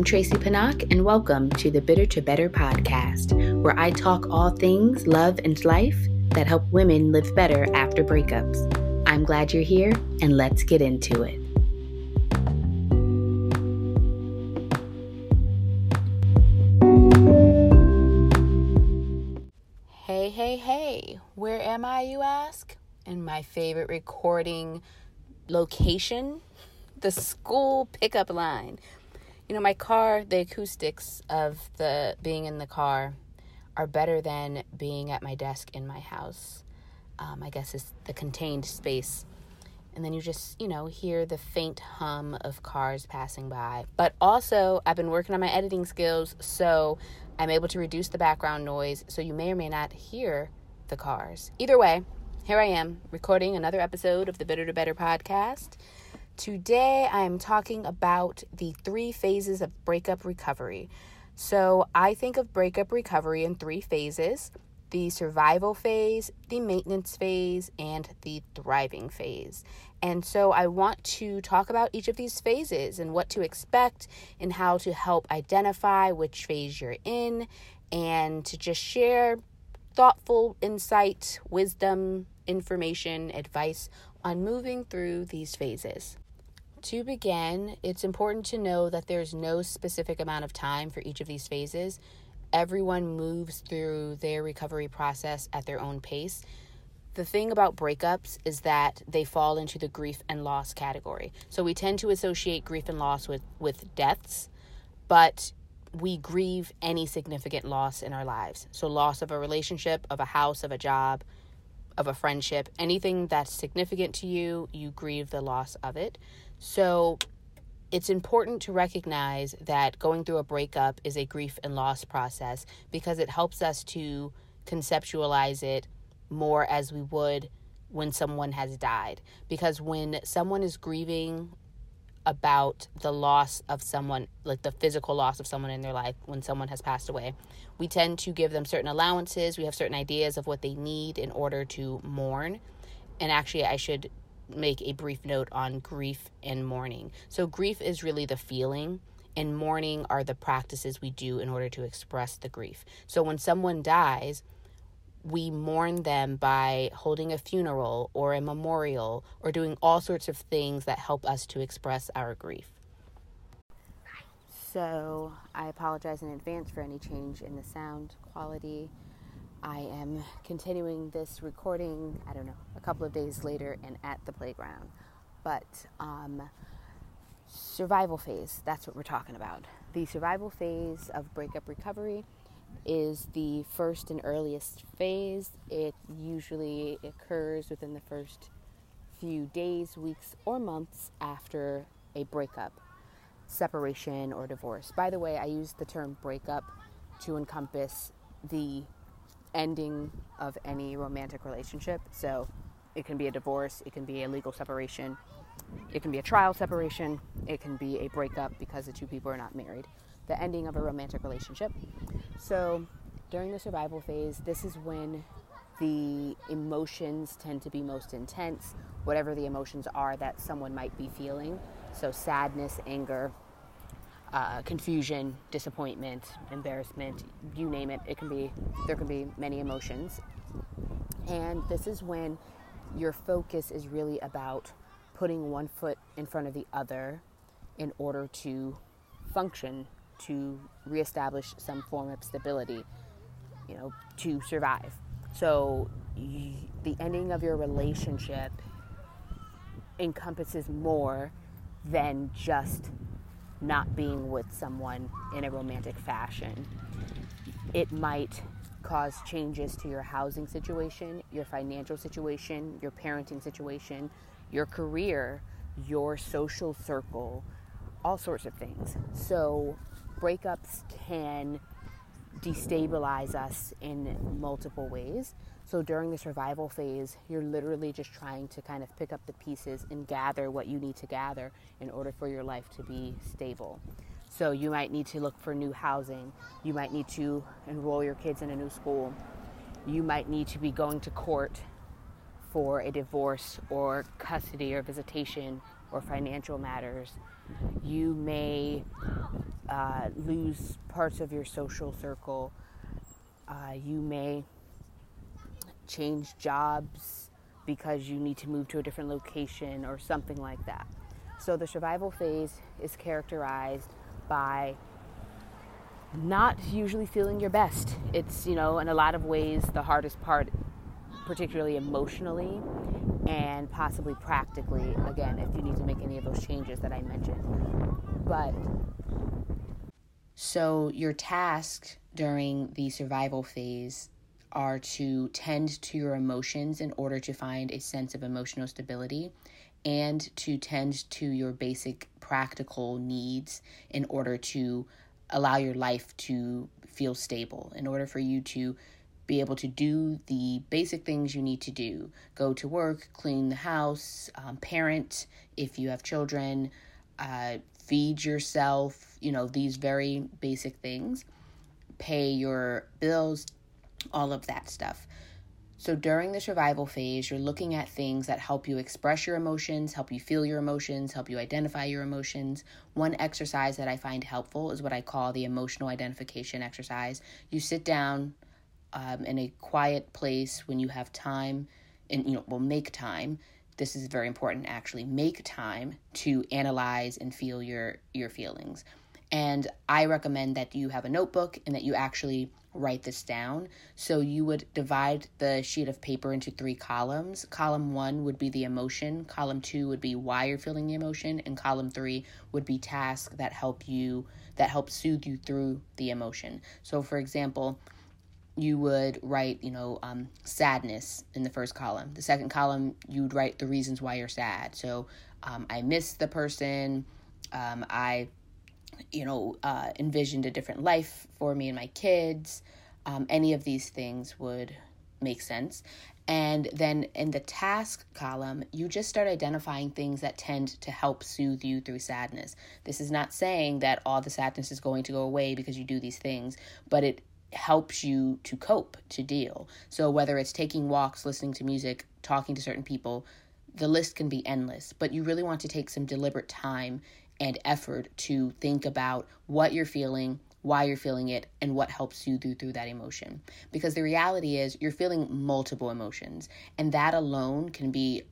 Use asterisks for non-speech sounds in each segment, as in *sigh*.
I'm Tracie Pinnock, and welcome to the Bitter to Better podcast, where I talk all things love and life that help women live better after breakups. I'm glad you're here, and let's get into it. Hey, hey, hey, where am I, you ask? In my favorite recording location, the school pickup line. You know, my car, the acoustics of the being in the car are better than being at my desk in my house. Um, I guess is the contained space. And then you just, you know, hear the faint hum of cars passing by. But also, I've been working on my editing skills, so I'm able to reduce the background noise, so you may or may not hear the cars. Either way, here I am recording another episode of the Bitter to Better podcast. Today, I am talking about the three phases of breakup recovery. So, I think of breakup recovery in three phases the survival phase, the maintenance phase, and the thriving phase. And so, I want to talk about each of these phases and what to expect and how to help identify which phase you're in and to just share thoughtful insight, wisdom, information, advice on moving through these phases. To begin, it's important to know that there's no specific amount of time for each of these phases. Everyone moves through their recovery process at their own pace. The thing about breakups is that they fall into the grief and loss category. So we tend to associate grief and loss with, with deaths, but we grieve any significant loss in our lives. So, loss of a relationship, of a house, of a job, of a friendship, anything that's significant to you, you grieve the loss of it. So it's important to recognize that going through a breakup is a grief and loss process because it helps us to conceptualize it more as we would when someone has died. Because when someone is grieving about the loss of someone, like the physical loss of someone in their life, when someone has passed away, we tend to give them certain allowances. We have certain ideas of what they need in order to mourn. And actually, I should make a brief note on grief and mourning. So, grief is really the feeling, and mourning are the practices we do in order to express the grief. So, when someone dies, we mourn them by holding a funeral or a memorial or doing all sorts of things that help us to express our grief. So, I apologize in advance for any change in the sound quality. I am continuing this recording, I don't know, a couple of days later and at the playground. But um, survival phase, that's what we're talking about. The survival phase of breakup recovery is the first and earliest phase. It usually occurs within the first few days, weeks, or months after a breakup, separation, or divorce. By the way, I use the term breakup to encompass the ending of any romantic relationship. So it can be a divorce, it can be a legal separation, it can be a trial separation, it can be a breakup because the two people are not married. The ending of a romantic relationship. So during the survival phase, this is when the emotions tend to be most intense, whatever the emotions are that someone might be feeling. So sadness, anger, uh, confusion, disappointment, embarrassment, you name it. It can be, there can be many emotions. And this is when your focus is really about putting one foot in front of the other in order to function, to reestablish some form of stability, you know, to survive. So the ending of your relationship encompasses more than just not being with someone in a romantic fashion. It might cause changes to your housing situation, your financial situation, your parenting situation, your career, your social circle, all sorts of things. So, breakups can destabilize us in multiple ways. So during the survival phase, you're literally just trying to kind of pick up the pieces and gather what you need to gather in order for your life to be stable. So you might need to look for new housing. You might need to enroll your kids in a new school. You might need to be going to court for a divorce or custody or visitation or financial matters. You may uh, lose parts of your social circle. Uh, you may change jobs because you need to move to a different location or something like that. So the survival phase is characterized by not usually feeling your best. It's, you know, in a lot of ways the hardest part, particularly emotionally and possibly practically, again, if you need to make any of those changes that I mentioned. But so your task during the survival phase are to tend to your emotions in order to find a sense of emotional stability and to tend to your basic practical needs in order to allow your life to feel stable, in order for you to be able to do the basic things you need to do. Go to work, clean the house, um, parent if you have children, uh, feed yourself, you know, these very basic things, pay your bills, all of that stuff. So during the survival phase, you're looking at things that help you express your emotions, help you feel your emotions, help you identify your emotions. One exercise that I find helpful is what I call the emotional identification exercise. You sit down um, in a quiet place when you have time, and you know, will make time. This is very important. Actually, make time to analyze and feel your your feelings. And I recommend that you have a notebook and that you actually write this down. So you would divide the sheet of paper into three columns. Column one would be the emotion, column two would be why you're feeling the emotion, and column three would be tasks that help you that help soothe you through the emotion. So for example, you would write, you know, um, sadness in the first column. The second column, you would write the reasons why you're sad. So um, I miss the person. Um, I you know, uh, envisioned a different life for me and my kids. Um, any of these things would make sense. And then in the task column, you just start identifying things that tend to help soothe you through sadness. This is not saying that all the sadness is going to go away because you do these things, but it helps you to cope, to deal. So whether it's taking walks, listening to music, talking to certain people, the list can be endless, but you really want to take some deliberate time and effort to think about what you're feeling, why you're feeling it, and what helps you through, through that emotion. Because the reality is, you're feeling multiple emotions, and that alone can be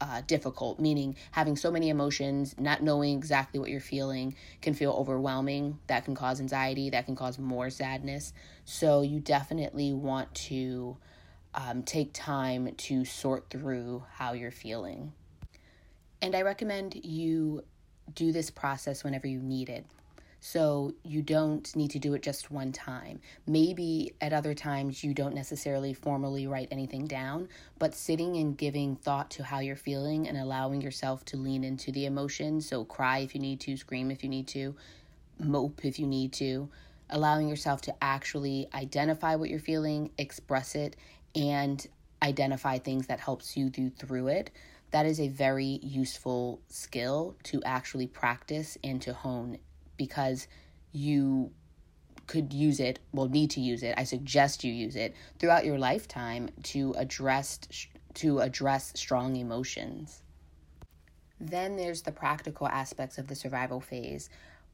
uh, difficult, meaning having so many emotions, not knowing exactly what you're feeling can feel overwhelming. That can cause anxiety, that can cause more sadness. So, you definitely want to um, take time to sort through how you're feeling. And I recommend you do this process whenever you need it. So you don't need to do it just one time. Maybe at other times you don't necessarily formally write anything down, but sitting and giving thought to how you're feeling and allowing yourself to lean into the emotion. So cry if you need to, scream if you need to, mope if you need to. Allowing yourself to actually identify what you're feeling, express it, and identify things that helps you do through it that is a very useful skill to actually practice and to hone because you could use it, well, need to use it. I suggest you use it throughout your lifetime to address to address strong emotions. Then there's the practical aspects of the survival phase.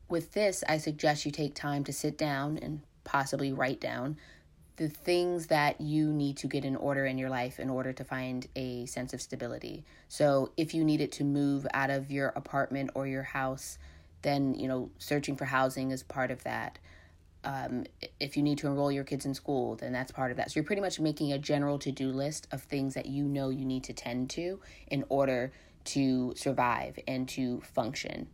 With this, I suggest you take time to sit down and possibly write down the things that you need to get in order in your life in order to find a sense of stability. So, if you needed to move out of your apartment or your house, then, you know, searching for housing is part of that. Um, if you need to enroll your kids in school, then that's part of that. So, you're pretty much making a general to do list of things that you know you need to tend to in order to survive and to function.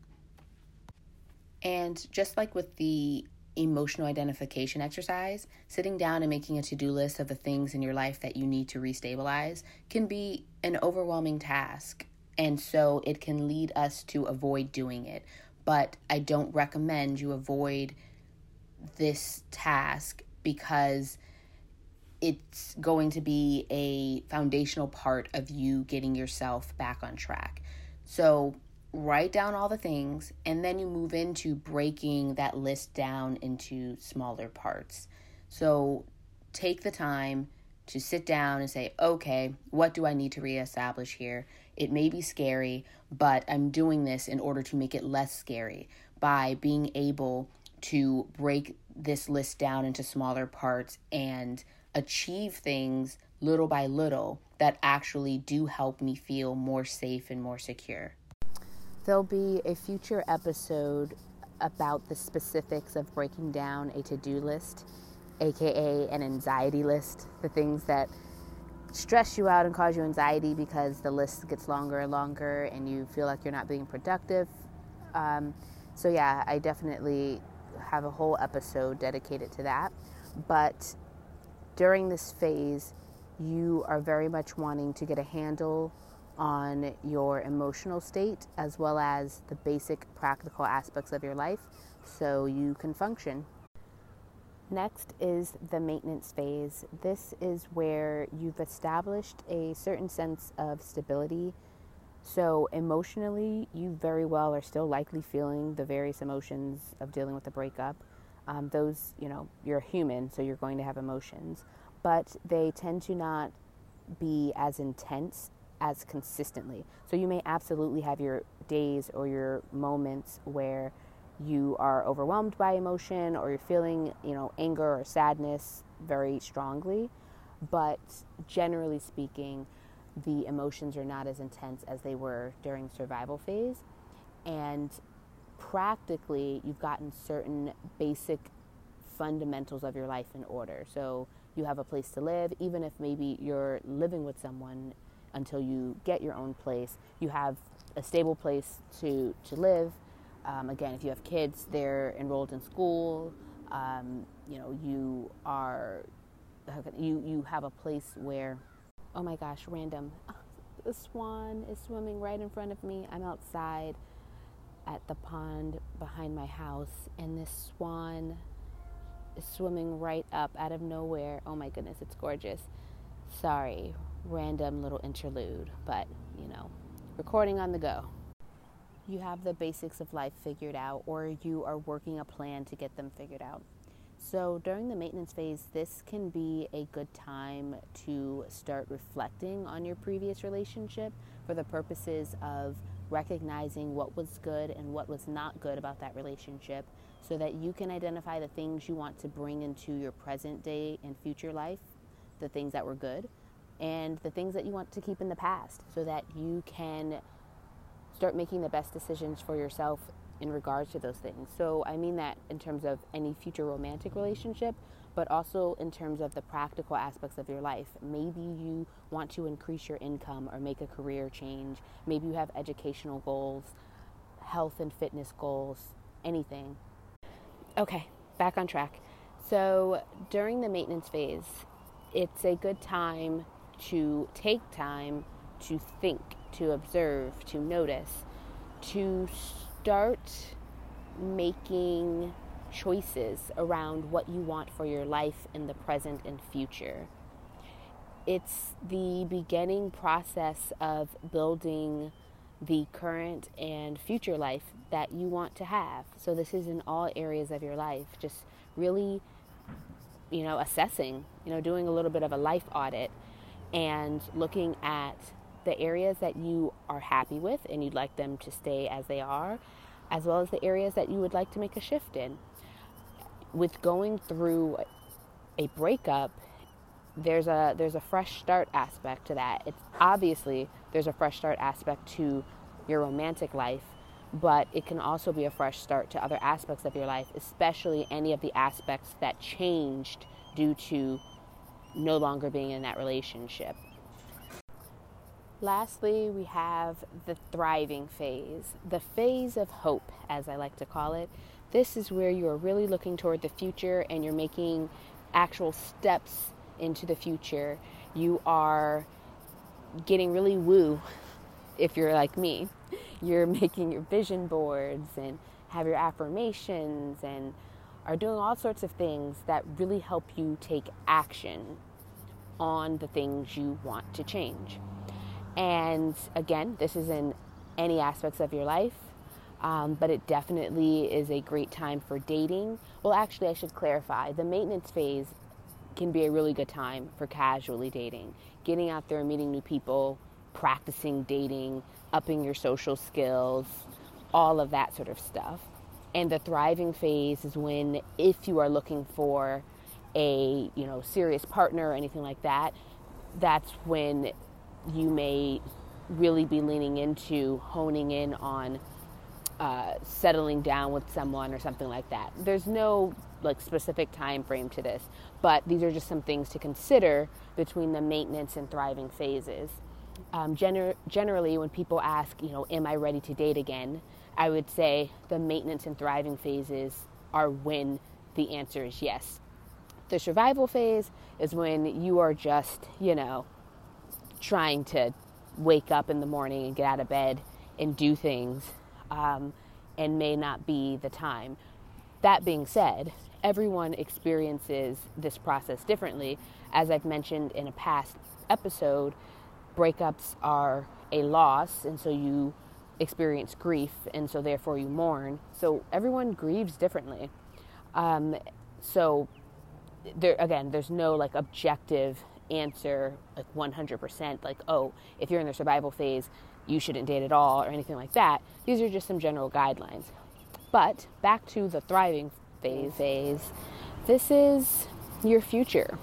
And just like with the emotional identification exercise, sitting down and making a to do list of the things in your life that you need to restabilize can be an overwhelming task. And so it can lead us to avoid doing it. But I don't recommend you avoid this task because it's going to be a foundational part of you getting yourself back on track. So write down all the things, and then you move into breaking that list down into smaller parts. So take the time to sit down and say, okay, what do I need to reestablish here? It may be scary, but I'm doing this in order to make it less scary by being able to break this list down into smaller parts and achieve things little by little that actually do help me feel more safe and more secure. There'll be a future episode about the specifics of breaking down a to do list, aka an anxiety list, the things that stress you out and cause you anxiety because the list gets longer and longer and you feel like you're not being productive. Um, so, yeah, I definitely have a whole episode dedicated to that. But during this phase, you are very much wanting to get a handle on your emotional state as well as the basic practical aspects of your life so you can function. Next is the maintenance phase. This is where you've established a certain sense of stability. So, emotionally, you very well are still likely feeling the various emotions of dealing with a breakup. Um, those, you know, you're human, so you're going to have emotions, but they tend to not be as intense as consistently. So you may absolutely have your days or your moments where you are overwhelmed by emotion or you're feeling, you know, anger or sadness very strongly, but generally speaking, the emotions are not as intense as they were during survival phase. And practically, you've gotten certain basic fundamentals of your life in order. So you have a place to live, even if maybe you're living with someone until you get your own place. You have a stable place to, to live. Um, again, if you have kids, they're enrolled in school. Um, you know, you are, you, you have a place where, oh my gosh, random. The swan is swimming right in front of me. I'm outside at the pond behind my house, and this swan is swimming right up out of nowhere. Oh my goodness, it's gorgeous. Sorry, random little interlude, but you know, recording on the go. You have the basics of life figured out, or you are working a plan to get them figured out. So, during the maintenance phase, this can be a good time to start reflecting on your previous relationship for the purposes of recognizing what was good and what was not good about that relationship so that you can identify the things you want to bring into your present day and future life, the things that were good, and the things that you want to keep in the past so that you can start making the best decisions for yourself in regards to those things. So, I mean that in terms of any future romantic relationship, but also in terms of the practical aspects of your life. Maybe you want to increase your income or make a career change. Maybe you have educational goals, health and fitness goals, anything. Okay, back on track. So, during the maintenance phase, it's a good time to take time to think, to observe, to notice, to start making choices around what you want for your life in the present and future. It's the beginning process of building the current and future life that you want to have. So, this is in all areas of your life. Just really, you know, assessing, you know, doing a little bit of a life audit and looking at the areas that you are happy with and you'd like them to stay as they are, as well as the areas that you would like to make a shift in. With going through a breakup, there's a there's a fresh start aspect to that. It's obviously there's a fresh start aspect to your romantic life, but it can also be a fresh start to other aspects of your life, especially any of the aspects that changed due to no longer being in that relationship. Lastly, we have the thriving phase, the phase of hope, as I like to call it. This is where you are really looking toward the future and you're making actual steps into the future. You are getting really woo if you're like me. You're *laughs* making your vision boards and have your affirmations and are doing all sorts of things that really help you take action on the things you want to change. And again, this is in any aspects of your life, um, but it definitely is a great time for dating. Well, actually, I should clarify the maintenance phase can be a really good time for casually dating. Getting out there, and meeting new people, practicing dating, upping your social skills, all of that sort of stuff. And the thriving phase is when if you are looking for a, you know, serious partner or anything like that, that's when you may really be leaning into honing in on uh, settling down with someone or something like that. There's no like specific time frame to this, but these are just some things to consider between the maintenance and thriving phases. Um, gener- generally, when people ask, you know, am I ready to date again? I would say the maintenance and thriving phases are when the answer is yes. The survival phase is when you are just, you know, trying to wake up in the morning and get out of bed and do things um, and may not be the time. That being said, everyone experiences this process differently. As I've mentioned in a past episode, breakups are a loss, and so you experience grief, and so therefore you mourn. So everyone grieves differently. Um, so there again, there's no like objective answer, like 100%, like oh, if you're in the survival phase, you shouldn't date at all or anything like that. These are just some general guidelines. But back to the thriving phase, phase this is your future.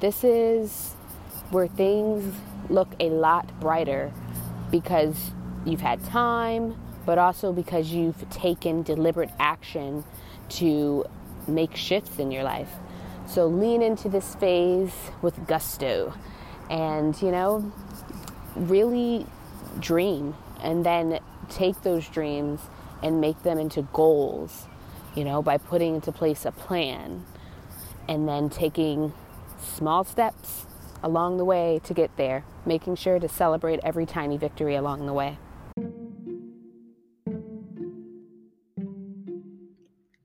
This is where things look a lot brighter because you've had time, but also because you've taken deliberate action to make shifts in your life. So lean into this phase with gusto and, you know, really dream and then take those dreams and make them into goals, you know, by putting into place a plan and then taking small steps along the way to get there, making sure to celebrate every tiny victory along the way.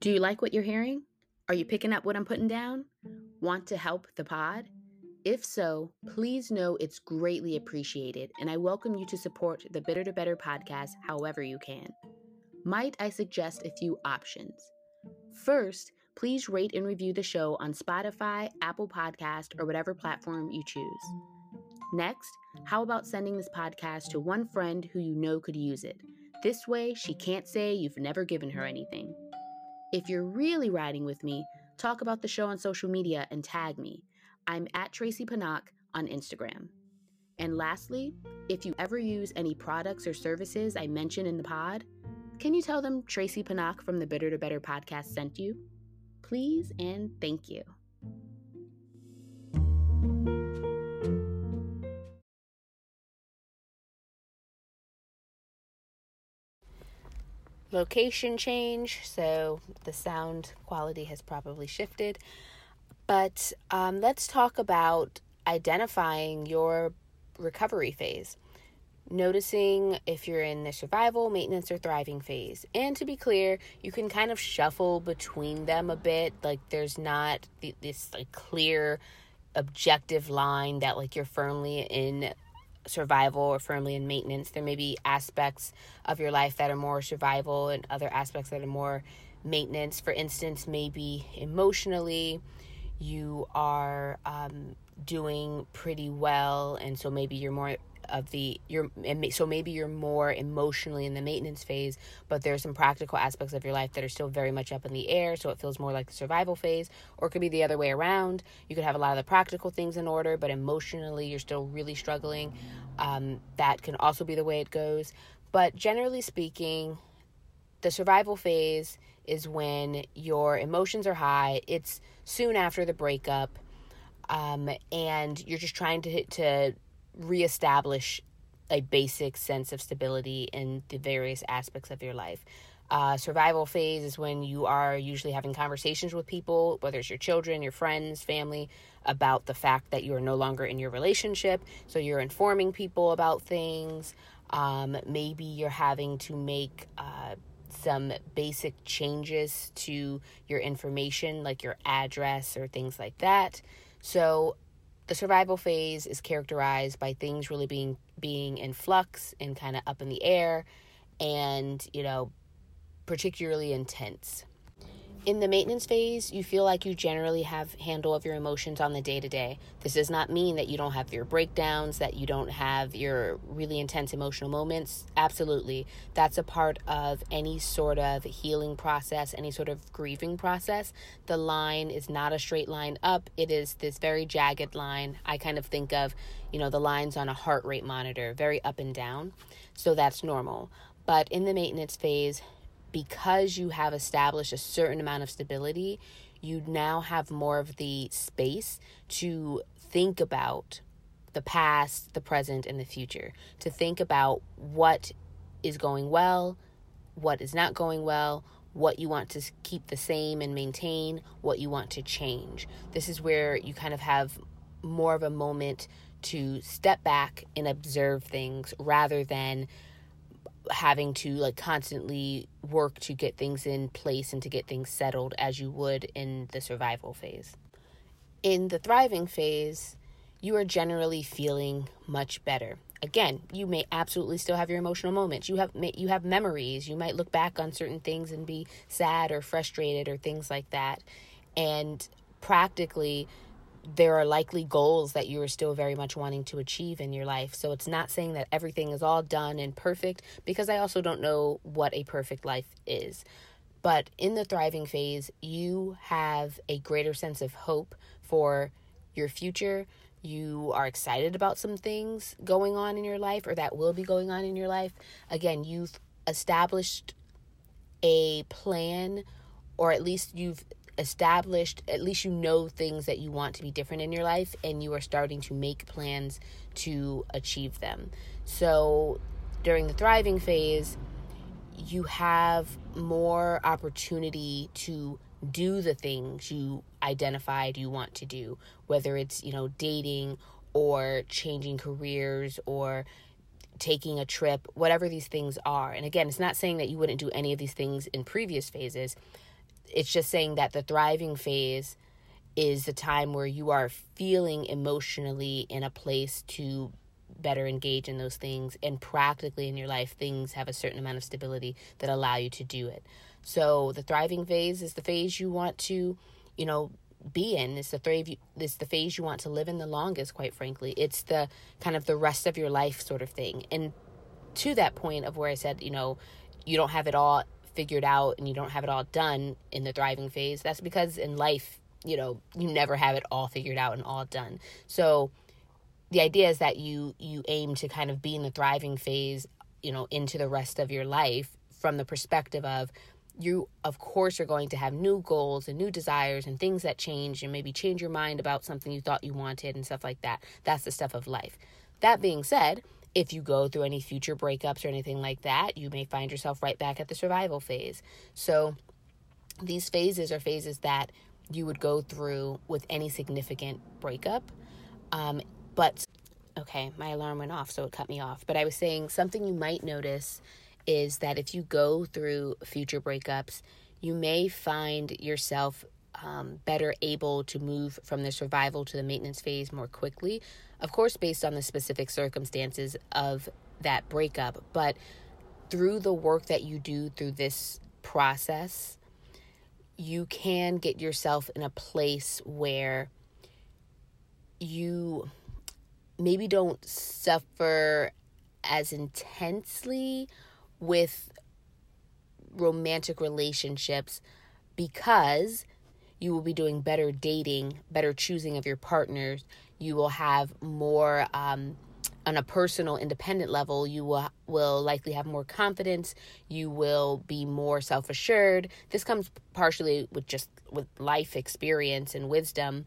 Do you like what you're hearing? Are you picking up what I'm putting down? Want to help the pod? If so, please know it's greatly appreciated, and I welcome you to support the Bitter to Better podcast however you can. Might I suggest a few options? First, please rate and review the show on Spotify, Apple Podcast, or whatever platform you choose. Next, how about sending this podcast to one friend who you know could use it? This way, she can't say you've never given her anything. If you're really riding with me, talk about the show on social media and tag me. I'm at Tracie Pinnock on Instagram. And lastly, if you ever use any products or services I mention in the pod, can you tell them Tracie Pinnock from the Bitter to Better podcast sent you? Please and thank you. Location change, so the sound quality has probably shifted. But um, let's talk about identifying your recovery phase. Noticing if you're in the survival, maintenance, or thriving phase. And to be clear, you can kind of shuffle between them a bit. Like there's not this like clear objective line that like you're firmly in survival or firmly in maintenance. There may be aspects of your life that are more survival and other aspects that are more maintenance. For instance, maybe emotionally, you are um, doing pretty well, and so maybe you're more of the you're so maybe you're more emotionally in the maintenance phase but there's some practical aspects of your life that are still very much up in the air so it feels more like the survival phase or it could be the other way around. You could have a lot of the practical things in order but emotionally you're still really struggling. Um, that can also be the way it goes. But generally speaking the survival phase is when your emotions are high. It's soon after the breakup, um, and you're just trying to to reestablish a basic sense of stability in the various aspects of your life. Uh, survival phase is when you are usually having conversations with people, whether it's your children, your friends, family, about the fact that you are no longer in your relationship. So you're informing people about things. Um, maybe you're having to make uh, some basic changes to your information, like your address or things like that. So the survival phase is characterized by things really being being in flux and kind of up in the air and, you know, particularly intense. In the maintenance phase, you feel like you generally have handle of your emotions on the day to day. This does not mean that you don't have your breakdowns, that you don't have your really intense emotional moments. Absolutely. That's a part of any sort of healing process, any sort of grieving process. The line is not a straight line up, it is this very jagged line. I kind of think of, you know, the lines on a heart rate monitor, very up and down. So that's normal. But in the maintenance phase, because you have established a certain amount of stability, you now have more of the space to think about the past, the present, and the future. To think about what is going well, what is not going well, what you want to keep the same and maintain, what you want to change. This is where you kind of have more of a moment to step back and observe things rather than having to like constantly work to get things in place and to get things settled as you would in the survival phase. In the thriving phase, you are generally feeling much better. Again, you may absolutely still have your emotional moments. You have you have memories. You might look back on certain things and be sad or frustrated or things like that. And practically there are likely goals that you are still very much wanting to achieve in your life. So it's not saying that everything is all done and perfect because I also don't know what a perfect life is. But in the thriving phase, you have a greater sense of hope for your future. You are excited about some things going on in your life or that will be going on in your life. Again, you've established a plan or at least you've established, at least you know things that you want to be different in your life and you are starting to make plans to achieve them. So during the thriving phase, you have more opportunity to do the things you identified you want to do, whether it's, you know, dating or changing careers or taking a trip, whatever these things are. And again, it's not saying that you wouldn't do any of these things in previous phases, it's just saying that the thriving phase is the time where you are feeling emotionally in a place to better engage in those things and practically in your life things have a certain amount of stability that allow you to do it. So the thriving phase is the phase you want to you know be in. It's the phase it's the phase you want to live in the longest quite frankly. It's the kind of the rest of your life sort of thing. And to that point of where i said you know you don't have it all figured out and you don't have it all done in the thriving phase, that's because in life, you know, you never have it all figured out and all done. So the idea is that you you aim to kind of be in the thriving phase, you know, into the rest of your life from the perspective of you of course are going to have new goals and new desires and things that change and maybe change your mind about something you thought you wanted and stuff like that. That's the stuff of life. That being said, if you go through any future breakups or anything like that, you may find yourself right back at the survival phase. So, these phases are phases that you would go through with any significant breakup. Um, but, okay, my alarm went off, so it cut me off. But I was saying something you might notice is that if you go through future breakups, you may find yourself um, better able to move from the survival to the maintenance phase more quickly. Of course, based on the specific circumstances of that breakup, but through the work that you do through this process, you can get yourself in a place where you maybe don't suffer as intensely with romantic relationships because you will be doing better dating, better choosing of your partners. You will have more um, on a personal, independent level. You will will likely have more confidence. You will be more self assured. This comes partially with just with life experience and wisdom.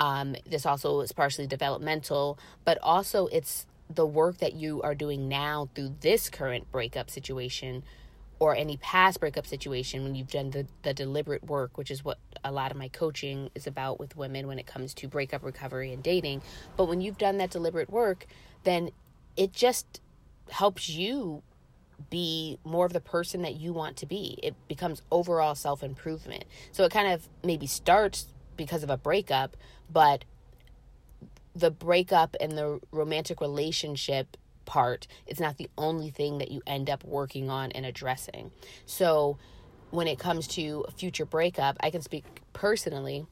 Um, this also is partially developmental, but also it's the work that you are doing now through this current breakup situation or any past breakup situation when you've done the, the deliberate work, which is what a lot of my coaching is about with women when it comes to breakup recovery and dating. But when you've done that deliberate work, then it just helps you be more of the person that you want to be. It becomes overall self improvement. So it kind of maybe starts because of a breakup, but the breakup and the romantic relationship part it's not the only thing that you end up working on and addressing so when it comes to future breakup, I can speak personally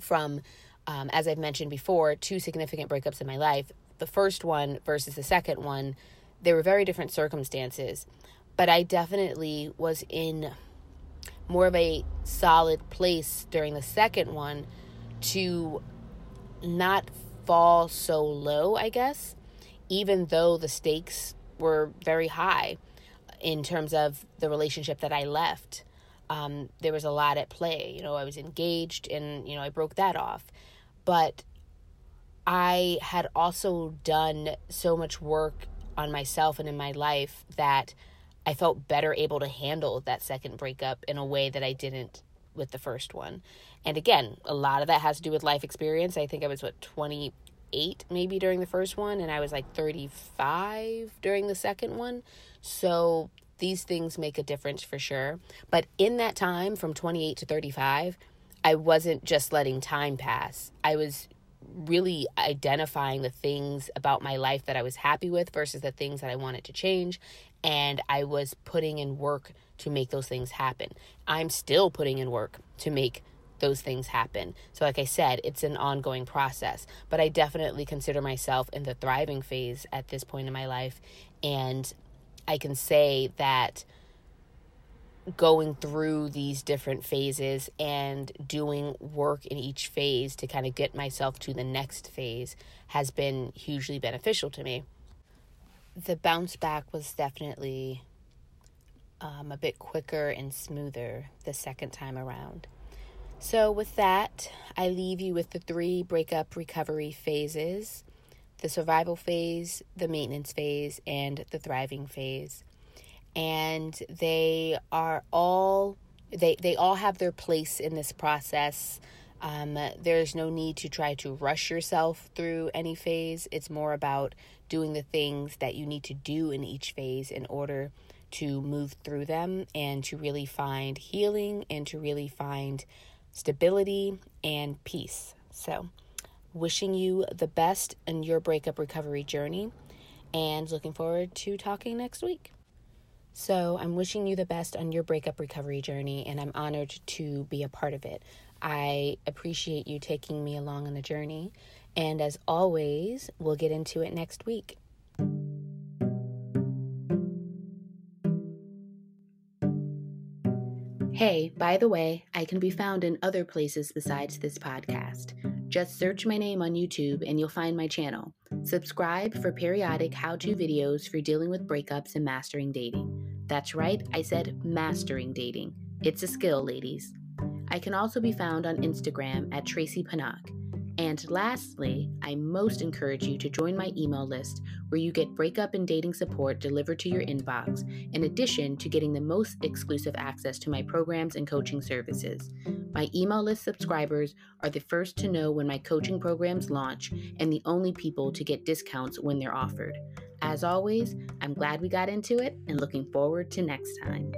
from, um, as I've mentioned before, two significant breakups in my life. The first one versus the second one, they were very different circumstances, but I definitely was in more of a solid place during the second one to not fall so low, I guess, even though the stakes were very high in terms of the relationship that I left. Um, there was a lot at play. You know, I was engaged and, you know, I broke that off. But I had also done so much work on myself and in my life that I felt better able to handle that second breakup in a way that I didn't with the first one. And again, a lot of that has to do with life experience. I think I was what 28 maybe during the first one and I was like 35 during the second one. So these things make a difference for sure. But in that time from 28 to 35, I wasn't just letting time pass. I was really identifying the things about my life that I was happy with versus the things that I wanted to change. And I was putting in work to make those things happen. I'm still putting in work to make those things happen. So, like I said, it's an ongoing process, but I definitely consider myself in the thriving phase at this point in my life. And I can say that going through these different phases and doing work in each phase to kind of get myself to the next phase has been hugely beneficial to me. The bounce back was definitely um, a bit quicker and smoother the second time around. So, with that, I leave you with the three breakup recovery phases the survival phase, the maintenance phase, and the thriving phase. And they are all they they all have their place in this process. Um, there's no need to try to rush yourself through any phase. It's more about doing the things that you need to do in each phase in order to move through them and to really find healing and to really find stability and peace. So, wishing you the best in your breakup recovery journey and looking forward to talking next week. So, I'm wishing you the best on your breakup recovery journey, and I'm honored to be a part of it. I appreciate you taking me along on the journey, and as always, we'll get into it next week. Hey, by the way, I can be found in other places besides this podcast. Just search my name on YouTube and you'll find my channel. Subscribe for periodic how to videos for dealing with breakups and mastering dating. That's right, I said mastering dating. It's a skill, ladies. I can also be found on Instagram at Tracie Pinnock. And lastly, I most encourage you to join my email list where you get breakup and dating support delivered to your inbox, in addition to getting the most exclusive access to my programs and coaching services. My email list subscribers are the first to know when my coaching programs launch and the only people to get discounts when they're offered. As always, I'm glad we got into it and looking forward to next time.